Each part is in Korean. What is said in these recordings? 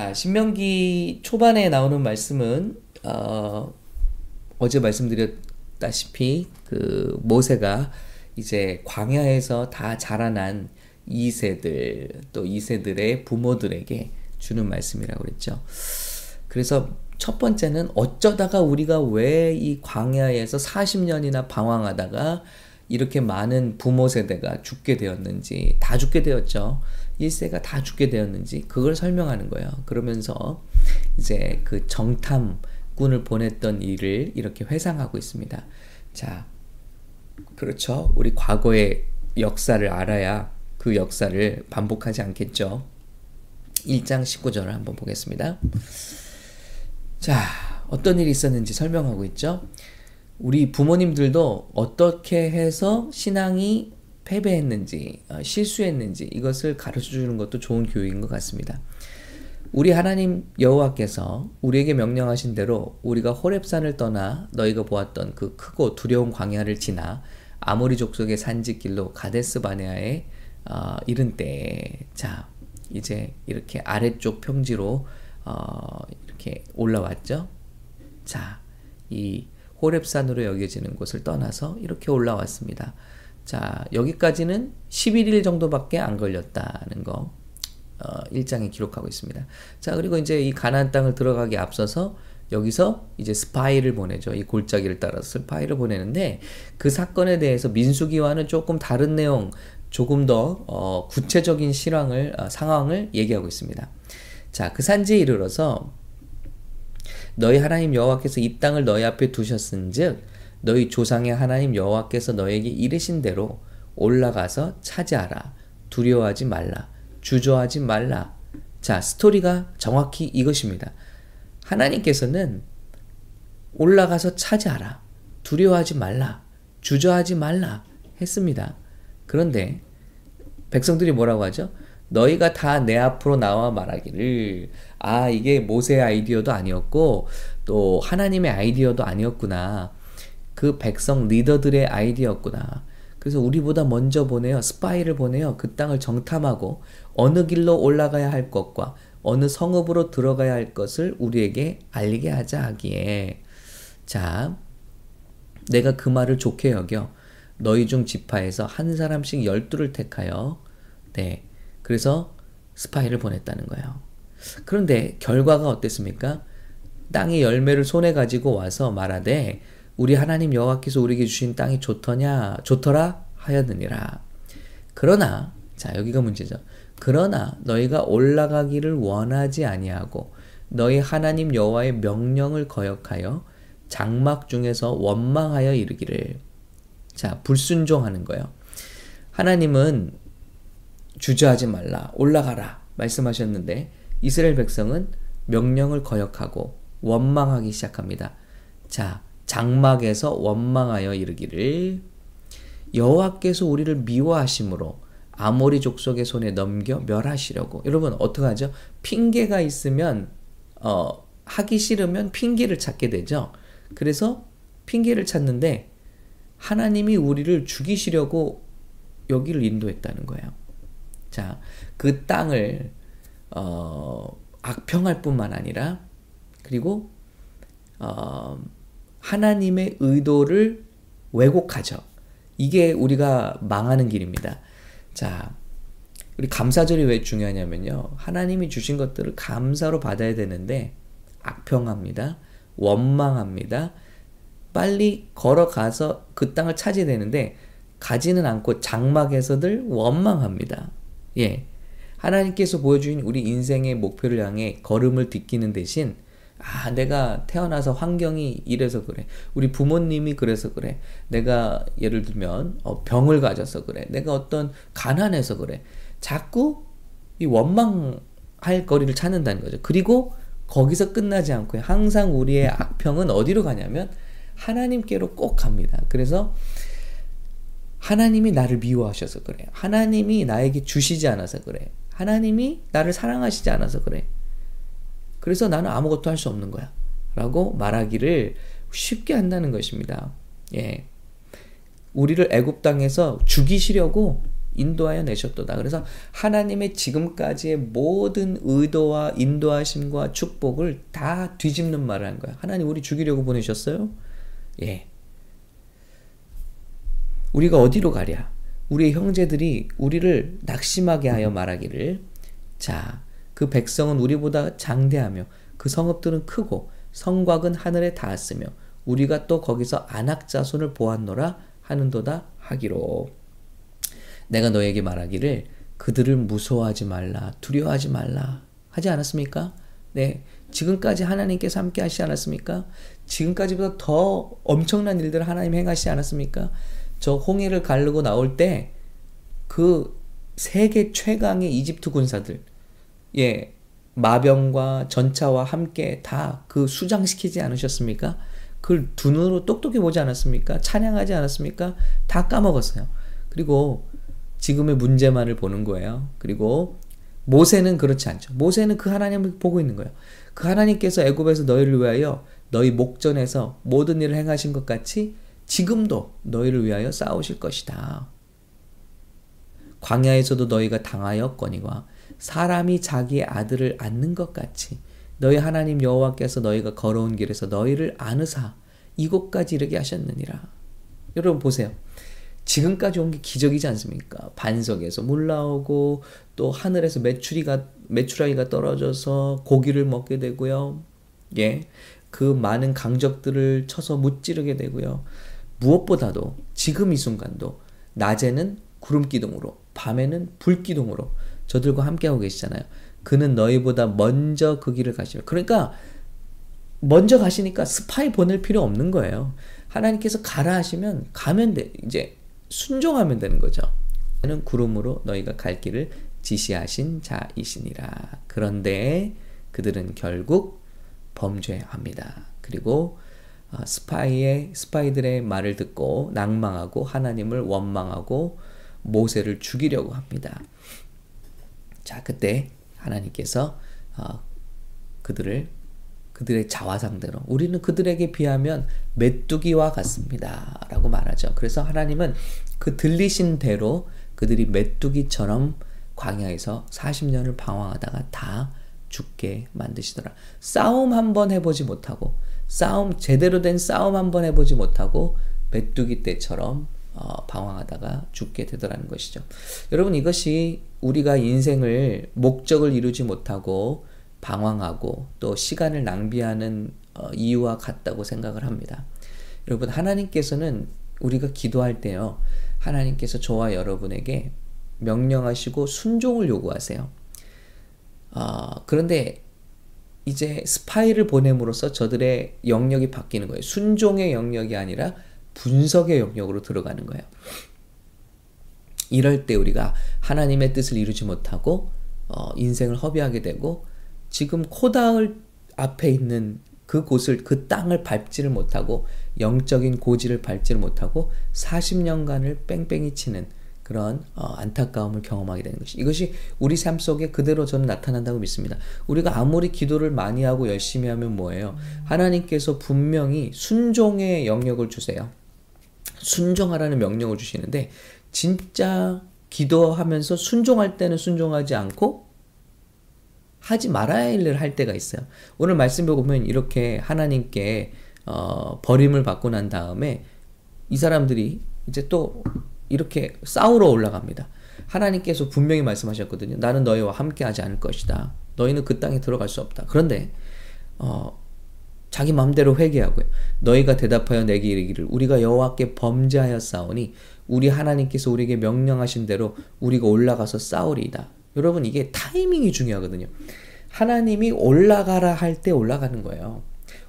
아, 신명기 초반에 나오는 말씀은 어, 어제 말씀드렸다시피 그 모세가 이제 광야에서 다 자라난 2세들 또 2세들의 부모들에게 주는 말씀이라고 그랬죠. 그래서 첫 번째는 어쩌다가 우리가 왜 이 광야에서 40년이나 방황하다가 이렇게 많은 부모 세대가 죽게 되었는지 다 죽게 되었죠. 1세가 다 죽게 되었는지 그걸 설명하는 거예요. 그러면서 이제 그 정탐꾼을 보냈던 일을 이렇게 회상하고 있습니다. 자, 그렇죠. 우리 과거의 역사를 알아야 그 역사를 반복하지 않겠죠. 1장 19절을 한번 보겠습니다. 자, 어떤 일이 있었는지 설명하고 있죠. 우리 부모님들도 어떻게 해서 신앙이 패배했는지, 어, 실수했는지 이것을 가르쳐 주는 것도 좋은 교육인 것 같습니다. 우리 하나님 여호와께서 우리에게 명령하신 대로 우리가 호렙산을 떠나 너희가 보았던 그 크고 두려운 광야를 지나 아모리 족속의 산지길로 가데스 바네아에 어, 이른 때, 자 이제 이렇게 아래쪽 평지로 어, 이렇게 올라왔죠. 자, 이 호렙산으로 여겨지는 곳을 떠나서 이렇게 올라왔습니다. 자, 여기까지는 11일 정도밖에 안 걸렸다는 거. 어, 1장에 기록하고 있습니다. 자, 그리고 이제 이 가나안 땅을 들어가기 앞서서 여기서 이제 스파이를 보내죠. 이 골짜기를 따라서 스파이를 보내는데 그 사건에 대해서 민수기와는 조금 다른 내용, 조금 더 어, 구체적인 실황을 어, 상황을 얘기하고 있습니다. 자, 그 산지에 이르러서 너희 하나님 여호와께서 이 땅을 너희 앞에 두셨은즉 너희 조상의 하나님 여호와께서 너에게 이르신 대로 올라가서 차지하라. 두려워하지 말라. 주저하지 말라. 자, 스토리가 정확히 이것입니다. 하나님께서는 올라가서 차지하라. 두려워하지 말라. 주저하지 말라. 했습니다. 그런데 백성들이 뭐라고 하죠? 너희가 다 내 앞으로 나와 말하기를 아 이게 모세의 아이디어도 아니었고 또 하나님의 아이디어도 아니었구나. 그 백성 리더들의 아이디어였구나. 그래서 우리보다 먼저 보내요 스파이를 보내요. 그 땅을 정탐하고 어느 길로 올라가야 할 것과 어느 성읍으로 들어가야 할 것을 우리에게 알리게 하자 하기에. 자 내가 그 말을 좋게 여겨 너희 중 지파에서 한 사람씩 열두를 택하여 네 그래서 스파이를 보냈다는 거예요. 그런데 결과가 어땠습니까? 땅의 열매를 손에 가지고 와서 말하되 우리 하나님 여호와께서 우리에게 주신 땅이 좋더냐 좋더라 하였느니라. 그러나 자 여기가 문제죠. 그러나 너희가 올라가기를 원하지 아니하고 너희 하나님 여호와의 명령을 거역하여 장막 중에서 원망하여 이르기를 자 불순종하는 거예요. 하나님은 주저하지 말라, 올라가라 말씀하셨는데 이스라엘 백성은 명령을 거역하고 원망하기 시작합니다. 자, 장막에서 원망하여 이르기를 여호와께서 우리를 미워하심으로 아모리 족속의 손에 넘겨 멸하시려고. 여러분 어떻게 하죠? 핑계가 있으면 어, 하기 싫으면 핑계를 찾게 되죠. 그래서 핑계를 찾는데 하나님이 우리를 죽이시려고 여기를 인도했다는 거예요. 자, 그 땅을 어, 악평할 뿐만 아니라 그리고 어, 하나님의 의도를 왜곡하죠. 이게 우리가 망하는 길입니다. 자, 우리 감사절이 왜 중요하냐면요. 하나님이 주신 것들을 감사로 받아야 되는데 악평합니다. 원망합니다. 빨리 걸어가서 그 땅을 차지해야 되는데 가지는 않고 장막에서들 원망합니다. 예. 하나님께서 보여주신 우리 인생의 목표를 향해 걸음을 딛기는 대신 아, 내가 태어나서 환경이 이래서 그래. 우리 부모님이 그래서 그래. 내가 예를 들면 어, 병을 가져서 그래. 내가 어떤 가난해서 그래. 자꾸 이 원망할 거리를 찾는다는 거죠. 그리고 거기서 끝나지 않고 항상 우리의 악평은 어디로 가냐면 하나님께로 꼭 갑니다. 그래서 하나님이 나를 미워하셔서 그래. 하나님이 나에게 주시지 않아서 그래. 하나님이 나를 사랑하시지 않아서 그래. 그래서 나는 아무것도 할 수 없는 거야. 라고 말하기를 쉽게 한다는 것입니다. 예. 우리를 애굽 땅에서 죽이시려고 인도하여 내셨도다. 그래서 하나님의 지금까지의 모든 의도와 인도하심과 축복을 다 뒤집는 말을 한 거야. 하나님 우리 죽이려고 보내셨어요? 예. 우리가 어디로 가랴? 우리의 형제들이 우리를 낙심하게 하여 말하기를 자, 그 백성은 우리보다 장대하며 그 성읍들은 크고 성곽은 하늘에 닿았으며 우리가 또 거기서 안악 자손을 보았노라 하는도다 하기로 내가 너에게 말하기를 그들을 무서워하지 말라 두려워하지 말라 하지 않았습니까? 네. 지금까지 하나님께서 함께 하시지 않았습니까? 지금까지보다 더 엄청난 일들을 하나님 행하시지 않았습니까? 저 홍해를 가르고 나올 때 그 세계 최강의 이집트 군사들 예 마병과 전차와 함께 다 그 수장시키지 않으셨습니까? 그걸 두 눈으로 똑똑히 보지 않았습니까? 찬양하지 않았습니까? 다 까먹었어요. 그리고 지금의 문제만을 보는 거예요. 그리고 모세는 그렇지 않죠. 모세는 그 하나님을 보고 있는 거예요. 그 하나님께서 애굽에서 너희를 위하여 너희 목전에서 모든 일을 행하신 것 같이 지금도 너희를 위하여 싸우실 것이다. 광야에서도 너희가 당하였거니와 사람이 자기의 아들을 안는 것 같이 너희 하나님 여호와께서 너희가 걸어온 길에서 너희를 안으사 이곳까지 이르게 하셨느니라. 여러분 보세요. 지금까지 온 게 기적이지 않습니까? 반석에서 물 나오고 또 하늘에서 메추리가 메추라기가 떨어져서 고기를 먹게 되고요. 예. 그 많은 강적들을 쳐서 무찌르게 되고요. 무엇보다도 지금 이 순간도 낮에는 구름 기둥으로 밤에는 불 기둥으로 저들과 함께하고 계시잖아요. 그는 너희보다 먼저 그 길을 가시며 그러니까 먼저 가시니까 스파이 보낼 필요 없는 거예요. 하나님께서 가라 하시면 가면 돼. 이제 순종하면 되는 거죠. 는 구름으로 너희가 갈 길을 지시하신 자이시니라. 그런데 그들은 결국 범죄합니다. 그리고 어, 스파이의 스파이들의 말을 듣고 낭망하고 하나님을 원망하고 모세를 죽이려고 합니다. 자, 그때 하나님께서 어, 그들을 그들의 자화상대로 우리는 그들에게 비하면 메뚜기와 같습니다라고 말하죠. 그래서 하나님은 그 들리신 대로 그들이 메뚜기처럼 광야에서 40년을 방황하다가 다 죽게 만드시더라. 싸움 한번 해보지 못하고 싸움 제대로 된 싸움 한번 해보지 못하고 메뚜기 때처럼 어, 방황하다가 죽게 되더라는 것이죠. 여러분 이것이 우리가 인생을 목적을 이루지 못하고 방황하고 또 시간을 낭비하는 어, 이유와 같다고 생각을 합니다. 여러분 하나님께서는 우리가 기도할 때요 하나님께서 저와 여러분에게 명령하시고 순종을 요구하세요. 어, 그런데 이제 스파이를 보냄으로써 저들의 영역이 바뀌는 거예요. 순종의 영역이 아니라 분석의 영역으로 들어가는 거예요. 이럴 때 우리가 하나님의 뜻을 이루지 못하고 어, 인생을 허비하게 되고 지금 코다을 앞에 있는 그 곳을 그 땅을 밟지를 못하고 영적인 고지를 밟지를 못하고 40년간을 뺑뺑이 치는 그런 어, 안타까움을 경험하게 되는 것이 이것이 우리 삶 속에 그대로 저는 나타난다고 믿습니다. 우리가 아무리 기도를 많이 하고 열심히 하면 뭐예요? 하나님께서 분명히 순종의 영역을 주세요. 순종하라는 명령을 주시는데 진짜 기도하면서 순종할 때는 순종하지 않고 하지 말아야 할 일을 할 때가 있어요. 오늘 말씀 보면 이렇게 하나님께 어, 버림을 받고 난 다음에 이 사람들이 이제 또 이렇게 싸우러 올라갑니다. 하나님께서 분명히 말씀하셨거든요. 나는 너희와 함께 하지 않을 것이다. 너희는 그 땅에 들어갈 수 없다. 그런데 어, 자기 마음대로 회개하고요. 너희가 대답하여 내게 이르기를 우리가 여호와께 범죄하였사오니 우리 하나님께서 우리에게 명령하신 대로 우리가 올라가서 싸우리이다. 여러분 이게 타이밍이 중요하거든요. 하나님이 올라가라 할 때 올라가는 거예요.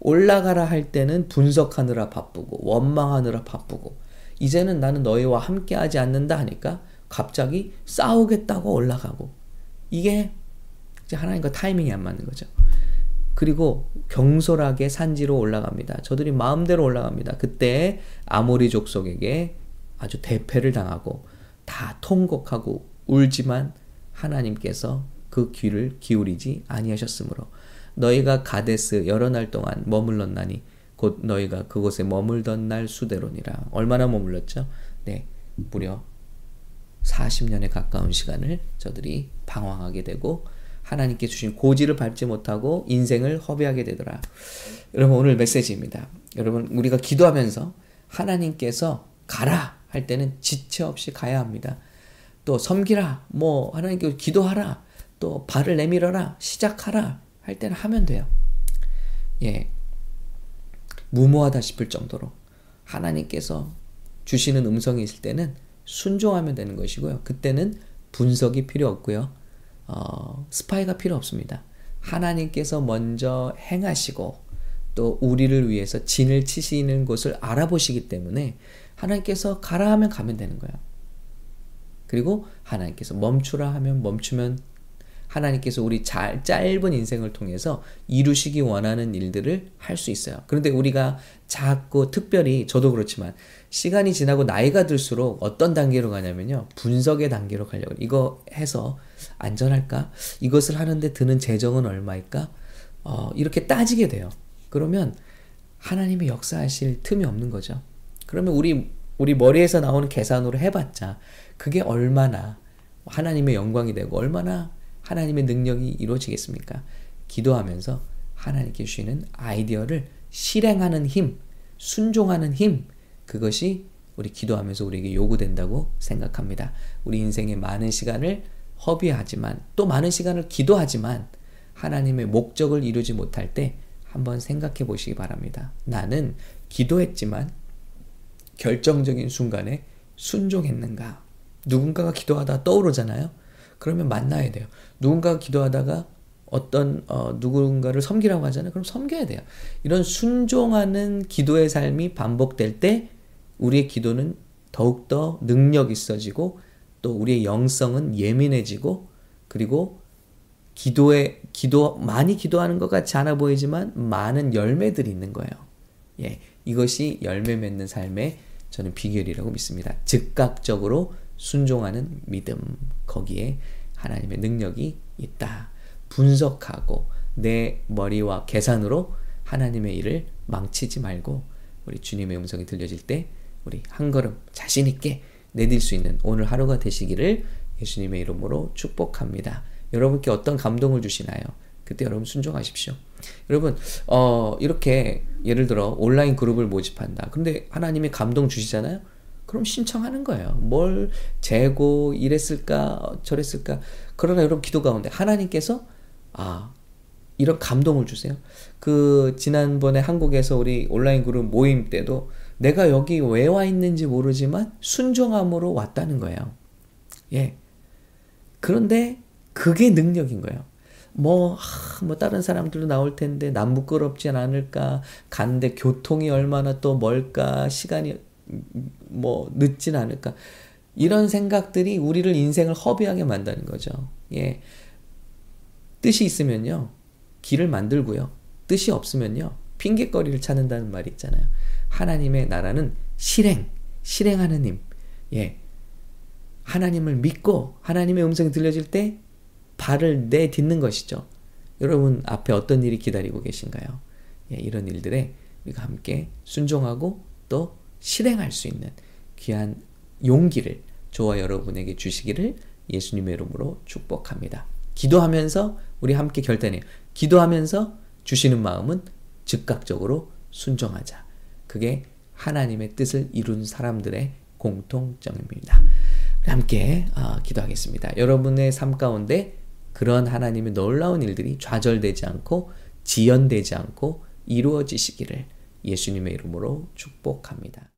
올라가라 할 때는 분석하느라 바쁘고 원망하느라 바쁘고 이제는 나는 너희와 함께 하지 않는다 하니까 갑자기 싸우겠다고 올라가고 이게 이제 하나님과 타이밍이 안 맞는 거죠. 그리고 경솔하게 산지로 올라갑니다. 저들이 마음대로 올라갑니다. 그때 아모리 족속에게 아주 대패를 당하고 다 통곡하고 울지만 하나님께서 그 귀를 기울이지 아니하셨으므로 너희가 가데스 여러 날 동안 머물렀나니 곧 너희가 그곳에 머물던 날 수대로니라. 얼마나 머물렀죠? 네, 무려 40년에 가까운 시간을 저들이 방황하게 되고 하나님께 주신 고지를 밟지 못하고 인생을 허비하게 되더라. 여러분 오늘 메시지입니다. 여러분 우리가 기도하면서 하나님께서 가라 할 때는 지체 없이 가야 합니다. 또 섬기라 뭐 하나님께 기도하라 또 발을 내밀어라 시작하라 할 때는 하면 돼요. 예. 무모하다 싶을 정도로 하나님께서 주시는 음성이 있을 때는 순종하면 되는 것이고요. 그때는 분석이 필요 없고요. 어, 스파이가 필요 없습니다. 하나님께서 먼저 행하시고 또 우리를 위해서 진을 치시는 곳을 알아보시기 때문에 하나님께서 가라 하면 가면 되는 거예요. 그리고 하나님께서 멈추라 하면 멈추면 하나님께서 우리 잘, 짧은 인생을 통해서 이루시기 원하는 일들을 할 수 있어요. 그런데 우리가 자꾸 특별히 저도 그렇지만 시간이 지나고 나이가 들수록 어떤 단계로 가냐면요. 분석의 단계로 가려고. 이거 해서 안전할까? 이것을 하는데 드는 재정은 얼마일까? 어, 이렇게 따지게 돼요. 그러면 하나님의 역사하실 틈이 없는 거죠. 그러면 우리 우리 머리에서 나오는 계산으로 해봤자 그게 얼마나 하나님의 영광이 되고 얼마나 하나님의 능력이 이루어지겠습니까? 기도하면서 하나님께 주시는 아이디어를 실행하는 힘, 순종하는 힘, 그것이 우리 기도하면서 우리에게 요구된다고 생각합니다. 우리 인생의 많은 시간을 허비하지만 또 많은 시간을 기도하지만 하나님의 목적을 이루지 못할 때 한번 생각해 보시기 바랍니다. 나는 기도했지만 결정적인 순간에 순종했는가? 누군가가 기도하다 떠오르잖아요. 그러면 만나야 돼요. 누군가가 기도하다가 어떤 어, 누군가를 섬기라고 하잖아요. 그럼 섬겨야 돼요. 이런 순종하는 기도의 삶이 반복될 때 우리의 기도는 더욱더 능력 있어지고 또 우리의 영성은 예민해지고 그리고 기도에 기도 많이 기도하는 것 같지 않아 보이지만 많은 열매들이 있는 거예요. 예. 이것이 열매 맺는 삶의 저는 비결이라고 믿습니다. 즉각적으로 순종하는 믿음. 거기에 하나님의 능력이 있다. 분석하고 내 머리와 계산으로 하나님의 일을 망치지 말고 우리 주님의 음성이 들려질 때 우리 한 걸음 자신 있게 내딜 수 있는 오늘 하루가 되시기를 예수님의 이름으로 축복합니다. 여러분께 어떤 감동을 주시나요? 그때 여러분 순종하십시오. 여러분, 어, 이렇게 예를 들어 온라인 그룹을 모집한다. 근데 하나님이 감동 주시잖아요? 그럼 신청하는 거예요. 뭘 재고 이랬을까, 저랬을까. 그러나 여러분 기도 가운데 하나님께서 아, 이런 감동을 주세요. 그 지난번에 한국에서 우리 온라인 그룹 모임 때도 내가 여기 왜 와 있는지 모르지만 순종함으로 왔다는 거예요. 예. 그런데 그게 능력인 거예요. 뭐, 하, 뭐, 다른 사람들도 나올 텐데, 남 부끄럽진 않을까, 간데 교통이 얼마나 또 멀까, 시간이 뭐, 늦진 않을까. 이런 생각들이 우리를 인생을 허비하게 만드는 거죠. 예. 뜻이 있으면요, 길을 만들고요. 뜻이 없으면요, 핑계거리를 찾는다는 말이 있잖아요. 하나님의 나라는 실행, 실행하는 힘. 예. 하나님을 믿고 하나님의 음성이 들려질 때 발을 내딛는 것이죠. 여러분 앞에 어떤 일이 기다리고 계신가요? 예, 이런 일들에 우리가 함께 순종하고 또 실행할 수 있는 귀한 용기를 저와 여러분에게 주시기를 예수님의 이름으로 축복합니다. 기도하면서 우리 함께 결단해요. 기도하면서 주시는 마음은 즉각적으로 순종하자. 그게 하나님의 뜻을 이룬 사람들의 공통점입니다. 함께 어, 기도하겠습니다. 여러분의 삶 가운데 그런 하나님의 놀라운 일들이 좌절되지 않고 지연되지 않고 이루어지시기를 예수님의 이름으로 축복합니다.